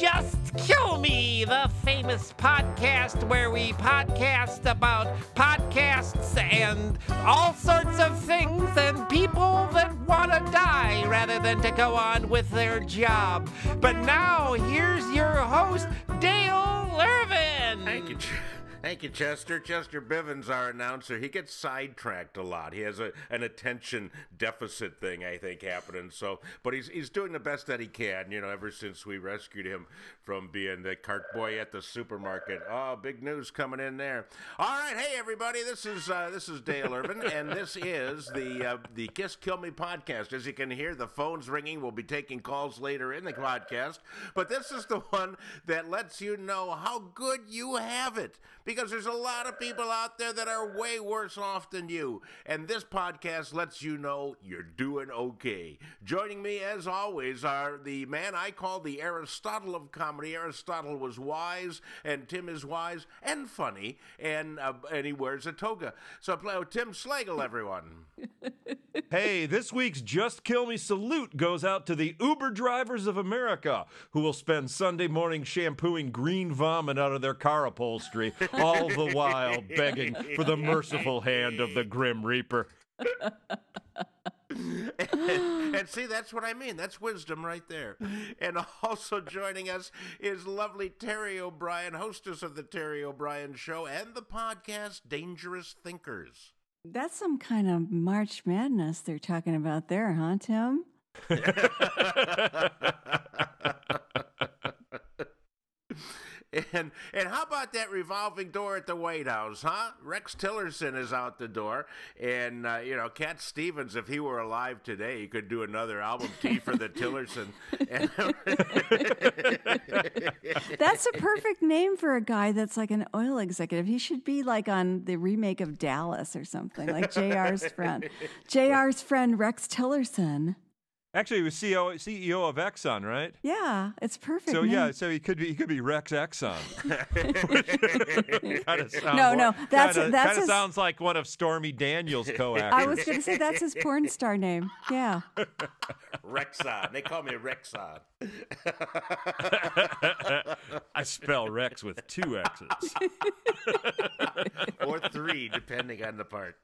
Just Kill Me, the famous podcast where we podcast about podcasts and all sorts of things and people that want to die rather than to go on with their job. But now, here's your host, Dale Irvin. Thank you. Thank you, Chester. Chester Bivens, our announcer, he gets sidetracked a lot. He has a, an attention deficit thing, I think, happening. So, but he's he's doing the best that he can. You know, ever since we rescued him from being the cart boy at the supermarket. Oh, big news coming in there. All right, hey everybody, this is uh, this is Dale Irvin, and this is the uh, the Just Kill Me podcast. As you can hear, the phone's ringing. We'll be taking calls later in the podcast, but this is the one that lets you know how good you have it because there's a lot of people out there that are way worse off than you. And this podcast lets you know you're doing okay. Joining me, as always, are the man I call the Aristotle of comedy. Aristotle was wise, and Tim is wise and funny, and uh, and he wears a toga. So play with Tim Slagle, everyone. Hey, this week's Just Kill Me salute goes out to the Uber drivers of America who will spend Sunday morning shampooing green vomit out of their car upholstery, all the while begging for the merciful hand of the Grim Reaper. and, and see, that's what I mean. That's wisdom right there. And also joining us is lovely Terry O'Brien, hostess of the Terry O'Brien Show and the podcast Dangerous Thinkers. That's some kind of March Madness they're talking about there, huh, Tim? And and how about that revolving door at the White House, huh? Rex Tillerson is out the door, and uh, you know Cat Stevens, if he were alive today, he could do another album, Tea for the Tillerson. That's a perfect name for a guy that's like an oil executive. He should be like on the remake of Dallas or something, like JR's friend. JR's friend Rex Tillerson. Actually, he was CEO, CEO of Exxon, right? Yeah, it's perfect. So name. yeah, so he could be he could be Rex Exxon. No, more- no, that's- kinda, that's kinda his- sounds like one of Stormy Daniels' co-actors. I was going to say that's his porn star name. Yeah. Rexon, they call me Rexon. I spell Rex with two X's. or three, depending on the part.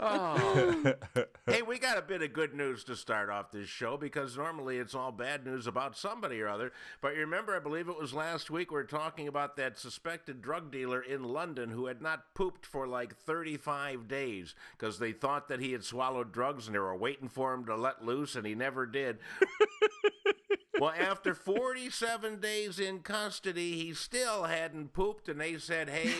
Oh. hey, we got a bit of good news to start off this show because normally it's all bad news about somebody or other. But you remember, I believe it was last week, we were talking about that suspected drug dealer in London who had not pooped for like 35 days because they thought that he had swallowed drugs and they were waiting for him to let loose, and he never did. Well, after 47 days in custody, he still hadn't pooped, and they said, hey,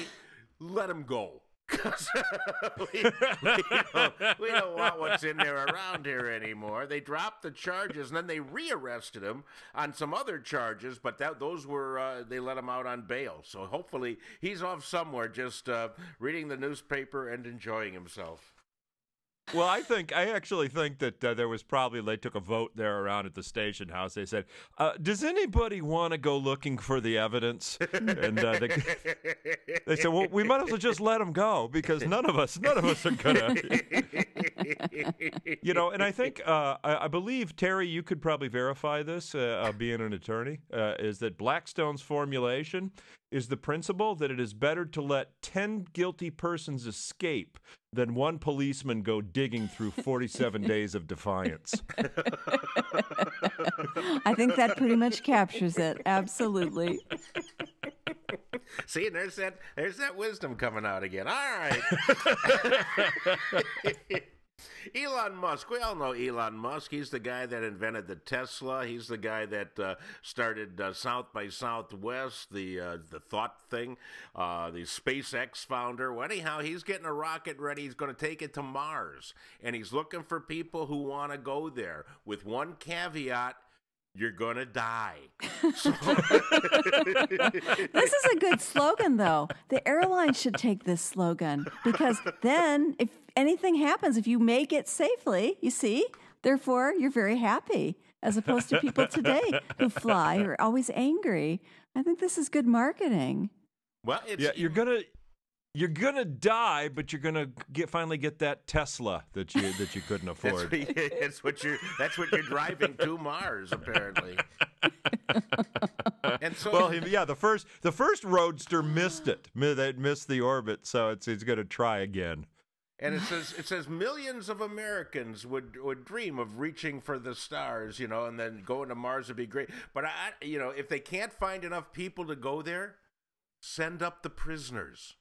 let him go. 'Cause we, we, don't, we don't want what's in there around here anymore. They dropped the charges, and then they rearrested him on some other charges, but that, those were, uh, they let him out on bail. So hopefully he's off somewhere just uh, reading the newspaper and enjoying himself. Well, I think I actually think that uh, there was probably they took a vote there around at the station house. They said, uh, "Does anybody want to go looking for the evidence?" And uh, they, they said, "Well, we might as well just let him go because none of us, none of us are gonna." you know, and I think uh, I, I believe Terry, you could probably verify this, uh, uh, being an attorney, uh, is that Blackstone's formulation is the principle that it is better to let ten guilty persons escape than one policeman go digging through forty-seven days of defiance. I think that pretty much captures it. Absolutely. See, and there's that there's that wisdom coming out again. All right. Elon Musk. We all know Elon Musk. He's the guy that invented the Tesla. He's the guy that uh, started uh, South by Southwest, the uh, the thought thing, uh, the SpaceX founder. Well, anyhow, he's getting a rocket ready. He's going to take it to Mars, and he's looking for people who want to go there. With one caveat: you're going to die. So- This is a good slogan, though. The airline should take this slogan because then, if anything happens, if you make it safely, you see, therefore you're very happy, as opposed to people today who fly who are always angry. I think this is good marketing. well, it's yeah, you're gonna you're gonna die, but you're gonna get finally get that Tesla that you that you couldn't That's afford. what, that's what you're. That's what you're driving to Mars, apparently. and so Well, yeah, the first the first roadster missed it. They missed the orbit, so it's he's going to try again. And it says it says millions of Americans would would dream of reaching for the stars, you know, and then going to Mars would be great. But I, you know, if they can't find enough people to go there, send up the prisoners.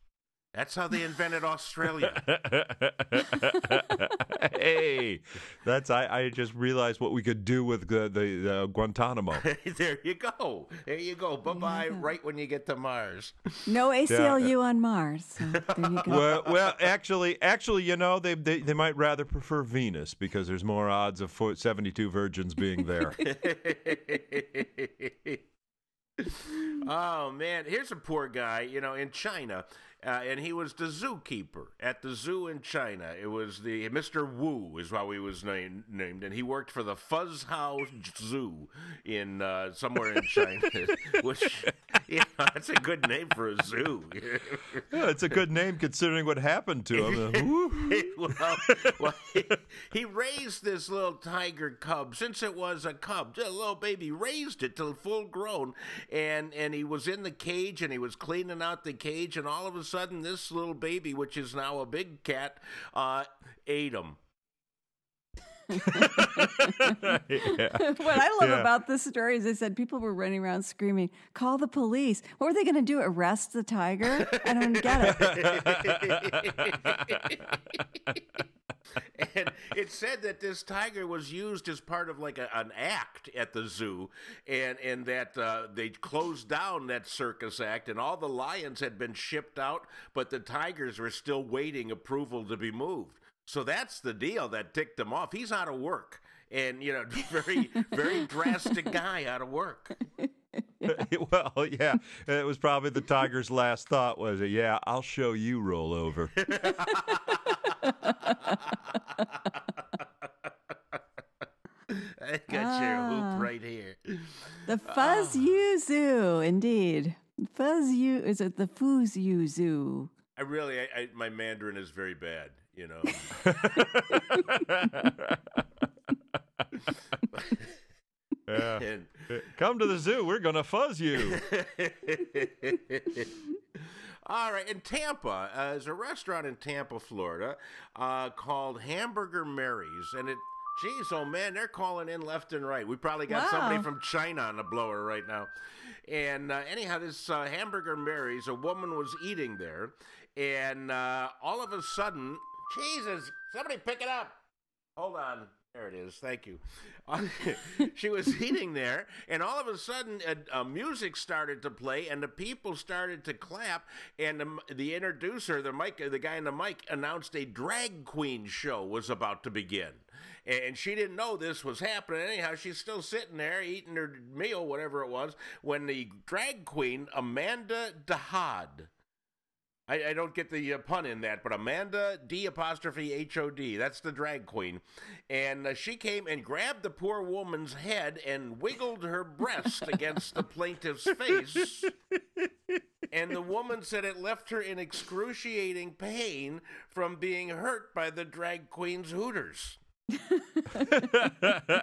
That's how they invented Australia. hey, that's I, I just realized what we could do with the the, the Guantanamo. there you go. There you go. Bye bye. Right when you get to Mars. No ACLU uh, on Mars. So there you go. well, well, actually, actually, you know, they, they they might rather prefer Venus because there's more odds of 72 virgins being there. oh man, here's a poor guy, you know, in China, uh, and he was the zookeeper at the zoo in China. It was the Mr. Wu is how he was named, named, and he worked for the Fuzz House Zoo in uh, somewhere in China, which yeah, that's a good name for a zoo. Yeah, it's a good name considering what happened to him. Well, well, he, he raised this little tiger cub since it was a cub, a little baby. Raised it till full grown, and and he was in the cage and he was cleaning out the cage, and all of a sudden, this little baby, which is now a big cat, uh, ate him. Yeah. what I love Yeah. about this story is they said people were running around screaming, "Call the police!" What were they going to do? Arrest the tiger? I don't get it. and it said that this tiger was used as part of like a, an act at the zoo, and and that uh, they closed down that circus act, and all the lions had been shipped out, but the tigers were still waiting approval to be moved. So that's the deal that ticked him off. He's out of work, and you know, very very drastic guy out of work. well, yeah, it was probably the tiger's last thought was, "Yeah, I'll show you roll over." I got your Ah. hoop right here. The Fuzz U Zoo, indeed. Fuzz U is it the Fuzz U Zoo? I really, I, I, my Mandarin is very bad. You know. Yeah. and Come to the zoo. We're gonna fuzz you. All right, in Tampa, uh, there's a restaurant in Tampa, Florida, uh, called Hamburger Mary's, and it. Geez, oh man, they're calling in left and right. We probably got somebody from China on the blower right now. And uh, anyhow, this uh, Hamburger Mary's, a woman was eating there, and uh, all of a sudden, Jesus, somebody pick it up. Hold on. There it is. Thank you. She was eating there, and all of a sudden, a, uh, music started to play, and the people started to clap. And the, the introducer, the mic, the guy in the mic, announced a drag queen show was about to begin. And she didn't know this was happening. Anyhow, she's still sitting there eating her meal, whatever it was, when the drag queen Amanda Dahad. I, I don't get the uh, pun in that, but Amanda D apostrophe H O D. That's the drag queen, and uh, she came and grabbed the poor woman's head and wiggled her breast against the plaintiff's face. And the woman said it left her in excruciating pain from being hurt by the drag queen's hooters.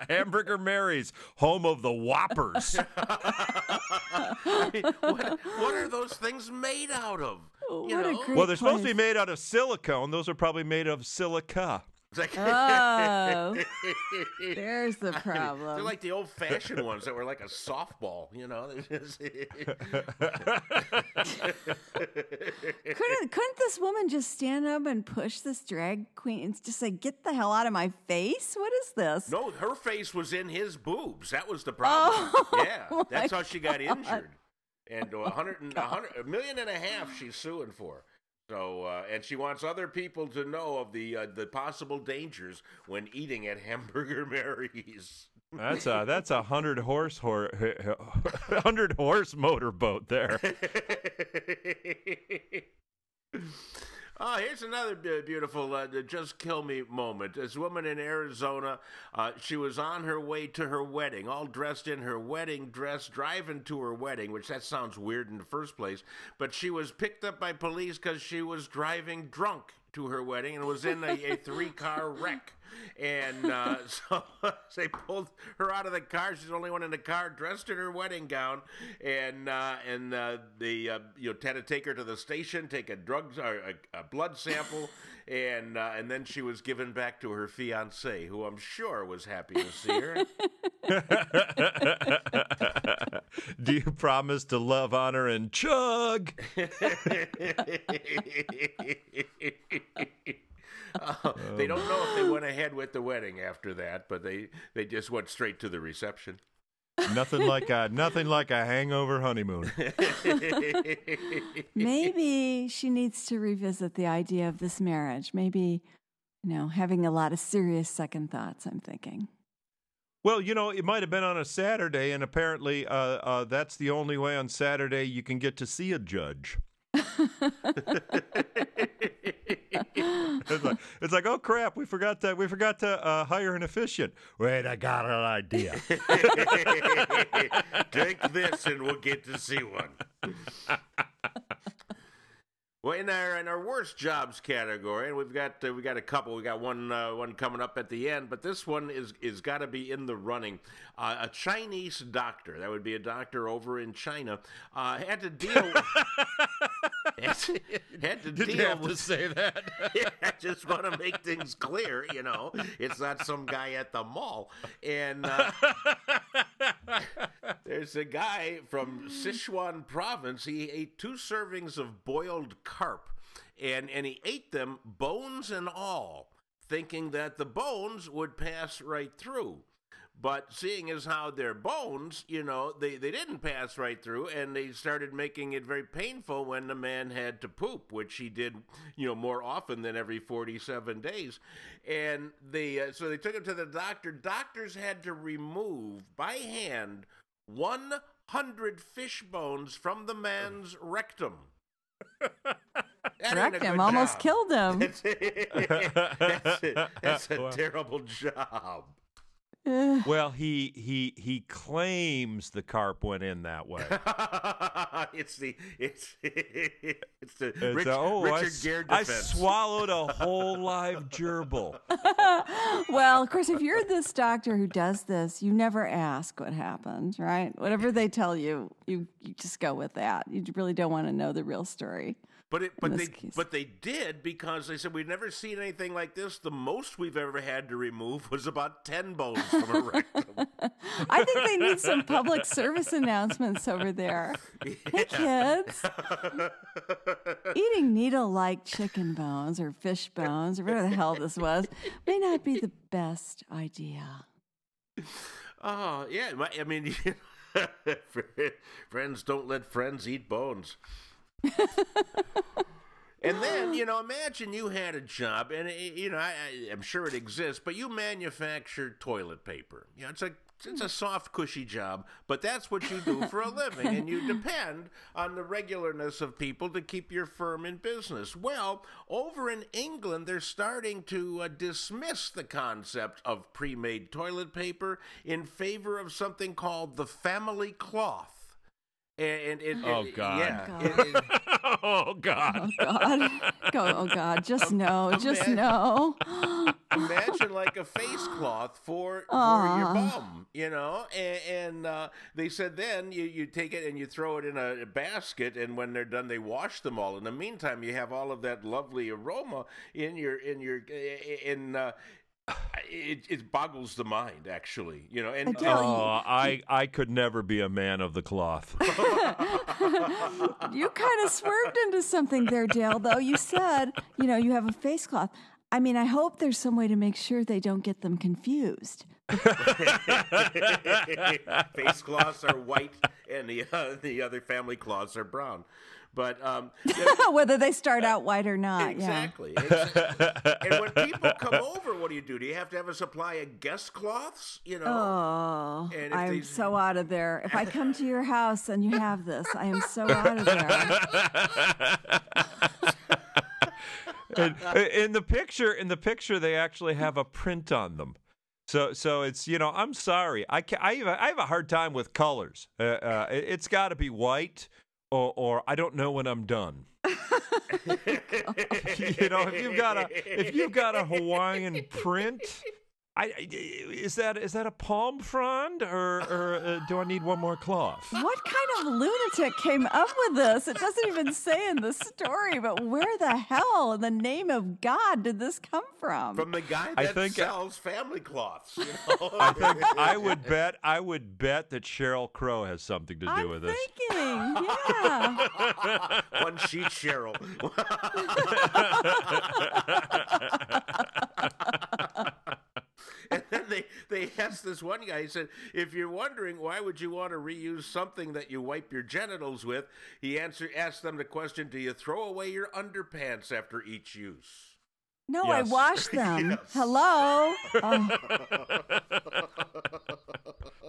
Hamburger Mary's, home of the Whoppers. I mean, what, what are those things made out of? Oh, you What a great well, they're supposed to be made out of silicone. Those are probably made of silica. Oh, there's the problem. They're like the old fashioned ones that were like a softball, you know? Couldn't couldn't this woman just stand up and push this drag queen and just say, "Get the hell out of my face"? What is this? no, her face was in his boobs. That was the problem. Oh yeah, Oh, that's how she got injured. And a hundred and a hundred, a million and a half she's suing for. So, uh, and she wants other people to know of the uh, the possible dangers when eating at Hamburger Mary's. That's a that's a hundred horse hor- hundred horse motorboat there. Oh, here's another beautiful uh, just kill me moment. This woman in Arizona, uh, she was on her way to her wedding, all dressed in her wedding dress, driving to her wedding, which that sounds weird in the first place. But she was picked up by police because she was driving drunk to her wedding and was in a, a three car wreck. And uh, so they pulled her out of the car. She's the only one in the car, dressed in her wedding gown, and uh, and uh, they uh, you know had to take her to the station, take a drug or a, a blood sample, and uh, and then she was given back to her fiance, who I'm sure was happy to see her. Do you promise to love, honor, and chug? Uh, they don't know if they went ahead with the wedding after that, but they, they just went straight to the reception. Nothing like a nothing like a hangover honeymoon. Maybe she needs to revisit the idea of this marriage. Maybe, you know, having a lot of serious second thoughts, I'm thinking. Well, you know, it might have been on a Saturday, and apparently, uh, uh, that's the only way on Saturday you can get to see a judge. it's, like, it's like, oh crap, we forgot to we forgot to uh, hire an efficient. Wait, I got an idea. Take this, and we'll get to see one. Well, in our in our worst jobs category, and we've got uh, we got a couple. We got one uh, one coming up at the end, but this one is is got to be in the running. Uh, a Chinese doctor, that would be a doctor over in China, uh, had to deal. had, to, had to Did deal have with to say that? I just want to make things clear, you know. It's not some guy at the mall. And uh, there's a guy from Sichuan province. He ate two servings of boiled carp, and, and he ate them, bones and all, thinking that the bones would pass right through. But seeing as how they're bones, you know, they, they didn't pass right through, and they started making it very painful when the man had to poop, which he did, you know, more often than every 47 days. And they, uh, so they took him to the doctor. Doctors had to remove by hand 100 fish bones from the man's rectum. That ain't a Correct him. Almost job. killed him. That's, that's a, that's a Wow. terrible job. Ugh. well, he he he claims the carp went in that way. it's the it's it's the It's Rich, a- oh, I, Richard s- Gere I swallowed a whole live gerbil. well, of course, if you're this doctor who does this, you never ask what happened, right? Whatever they tell you, you, you just go with that. You really don't want to know the real story. But it, but they case. but they did because they said we've never seen anything like this. The most we've ever had to remove was about ten bones from a rectum. I think they need some public service announcements over there. Hey, kids. Eating needle like chicken bones or fish bones or whatever the hell this was may not be the best idea. oh yeah, I mean, friends don't let friends eat bones. And then, you know, imagine you had a job, and, uh, you know, I, I'm sure it exists, but you manufacture toilet paper. You know, it's a, it's a soft, cushy job, but that's what you do for a living, and you depend on the regularness of people to keep your firm in business. Well, over in England, they're starting to uh, dismiss the concept of pre made toilet paper in favor of something called the family cloth. And, and it, Oh, it- God. Yeah. Oh, it- it- oh God! Oh, God. Go, oh, God. Just no. Just man. no. imagine like a face cloth for for your Aw. bum, you know. And, and uh, they said then you you take it and you throw it in a basket, and when they're done, they wash them all. In the meantime, you have all of that lovely aroma in your in your in. Uh, it, it boggles the mind, actually, you know. And, I tell you. Oh, I I could never be a man of the cloth. You kind of swerved into something there, Dale, though. You said, you know, you have a face cloth. I mean, I hope there's some way to make sure they don't get them confused. face cloths are white, and the uh, the other family cloths are brown. But um, Whether they start out white or not. Exactly. Exa- and when people come over, what do you do? Do you have to have a supply of guest cloths? You know. Oh, And if I'm they- so out of there. If I come to your house and you have this, I am so out of there. And, uh, in the picture, in the picture, they actually have a print on them. So, so it's you know, I'm sorry, I can, I have a, I have a hard time with colors. Uh, uh, it, it's got to be white, or or I don't know when I'm done. you know, if you've got a if you've got a Hawaiian print, I, I- is that is that a palm frond or or uh, do I need one more cloth? What kind of lunatic came up with this? It doesn't even say in the story, but where the hell in the name of God did this come from? From the guy I that think- uh, sells family cloths. You know? I think I would bet I would bet that Sheryl Crow has something to do I'm with this. thinking, yeah. One sheet Sheryl. and then they, they asked this one guy, he said, if you're wondering why would you want to reuse something that you wipe your genitals with, he answered asked them the question, do you throw away your underpants after each use? No, I Yes. washed them. Yes. Hello. Oh,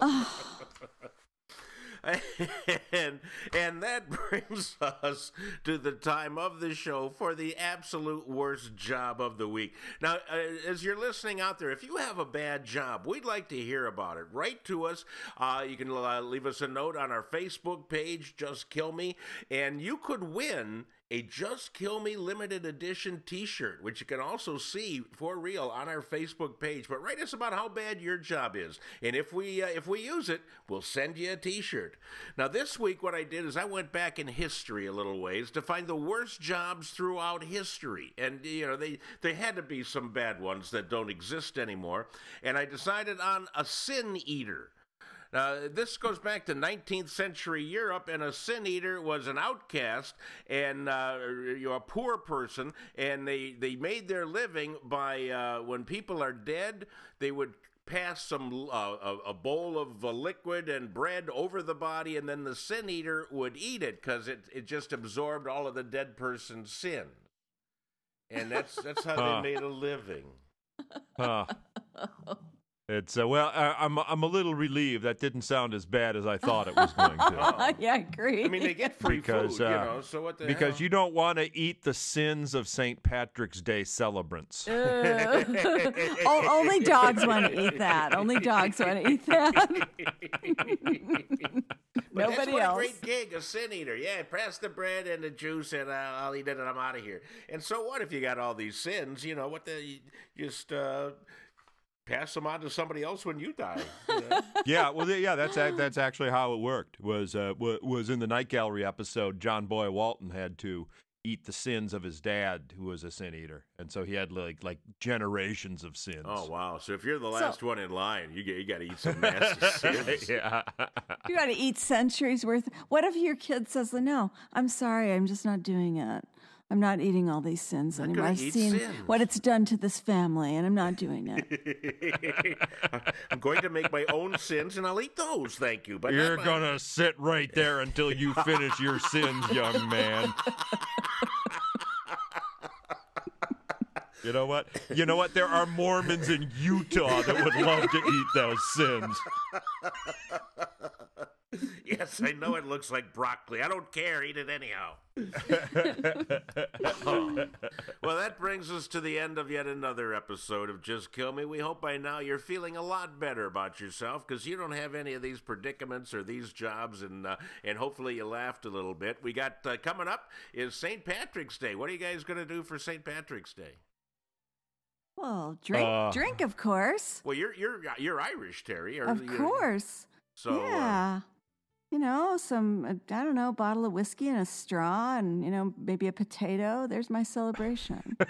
oh. and and that brings us to the time of the show for the absolute worst job of the week. Now, uh, as you're listening out there, if you have a bad job, we'd like to hear about it. Write to us. Uh, you can uh, leave us a note on our Facebook page, Just Kill Me, and you could win a Just Kill Me limited edition t-shirt, which you can also see for real on our Facebook page. But write us about how bad your job is, and if we uh, if we use it, we'll send you a t-shirt. Now this week what I did is I went back in history a little ways to find the worst jobs throughout history. And you know, they there had to be some bad ones that don't exist anymore, and I decided on a sin eater. Now, this goes back to 19th century Europe, and a sin eater was an outcast and uh, you're a poor person, and they, they made their living by uh, when people are dead, they would pass some uh, a, a bowl of uh, liquid and bread over the body, and then the sin eater would eat it because it, it just absorbed all of the dead person's sin. And that's that's how Huh. they made a living. Huh. It's uh, well, I, I'm I'm a little relieved that didn't sound as bad as I thought it was going to. yeah, I agree. I mean, they get free Because, food, you uh, know. So what the because hell? you don't want to eat the sins of St. Patrick's Day celebrants. oh, only dogs want to eat that. Only dogs want to eat that. But Nobody that's what else. a great gig, a sin eater. Yeah, pass the bread and the juice, and uh, I'll eat it, and I'm out of here. And so what if you got all these sins? You know what? The you just uh, pass them on to somebody else when you die. you know? yeah, well, yeah, that's ac- that's actually how it worked. Was uh, wa- was in the Night Gallery episode. John Boy Walton had to eat the sins of his dad, who was a sin eater, and so he had like like generations of sins. oh wow! So if you're the last one in line, you get you got to eat some nasty sins. yeah. You got to eat centuries worth. What if your kid says, "No, I'm sorry, I'm just not doing it. I'm not eating all these sins anymore. I've seen sins." what it's done to this family, and I'm not doing it." I'm going to make my own sins, and I'll eat those. Thank you. But You're not mine. gonna sit right there until you finish your sins, young man. You know what? You know what? There are Mormons in Utah that would love to eat those sins. Yes, I know it looks like broccoli. I don't care. Eat it anyhow. Oh. Well, that brings us to the end of yet another episode of Just Kill Me. We hope by now you're feeling a lot better about yourself because you don't have any of these predicaments or these jobs, and uh, and hopefully you laughed a little bit. We got uh, coming up is St. Patrick's Day. What are you guys going to do for St. Patrick's Day? well, drink, Uh, drink, of course, Well, you're you're you're Irish, Terry. or of you're- course. So uh, yeah. You know, some, uh, I don't know, bottle of whiskey and a straw and, you know, maybe a potato. There's my celebration.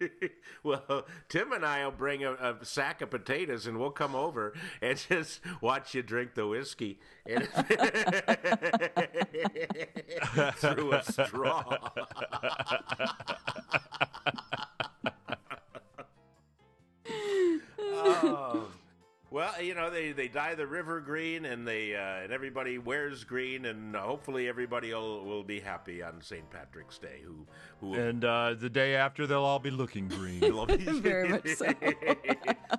well, Tim and I will bring a, a sack of potatoes and we'll come over and just watch you drink the whiskey and through a straw. Oh. Well, you know they, they dye the river green and they uh, and everybody wears green and uh, hopefully everybody will, will be happy on St. Patrick's Day. Who who And uh, the day after, they'll all be looking green. Very much so.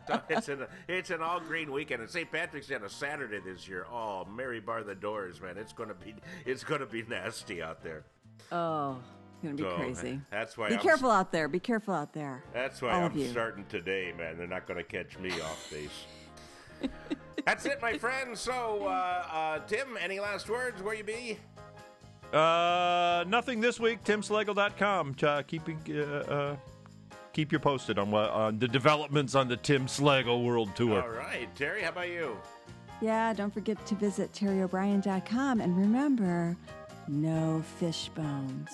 So it's an it's an all green weekend, and St. Patrick's Day on a Saturday this year. Oh, Mary bar the doors, man! It's gonna be it's gonna be nasty out there. Oh, it's going to be So, crazy. That's why Be I'm, careful out there. Be careful out there. That's why all I'm starting today, man. They're not gonna catch me off base. that's it, my friends. So, uh, uh, Tim, any last words? Where you be? Uh, nothing this week. TimSlagle.com. Uh, keeping uh, uh, keep you posted on what on the developments on the Tim Slagle World Tour. All right, Terry, how about you? Yeah, don't forget to visit terryobrien.com and remember, no fish bones.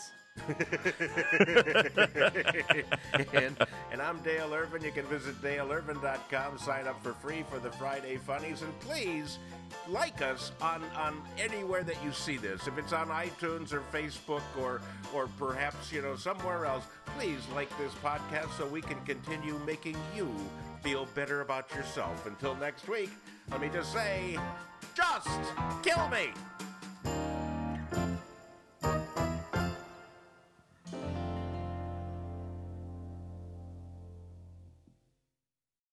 And, and I'm Dale Irvin. You can visit daleirvin.com, sign up for free for the Friday Funnies, and please like us on, on anywhere that you see this. If it's on iTunes or Facebook or or perhaps you know somewhere else, please like this podcast so we can continue making you feel better about yourself. Until next week, let me just say, just kill me.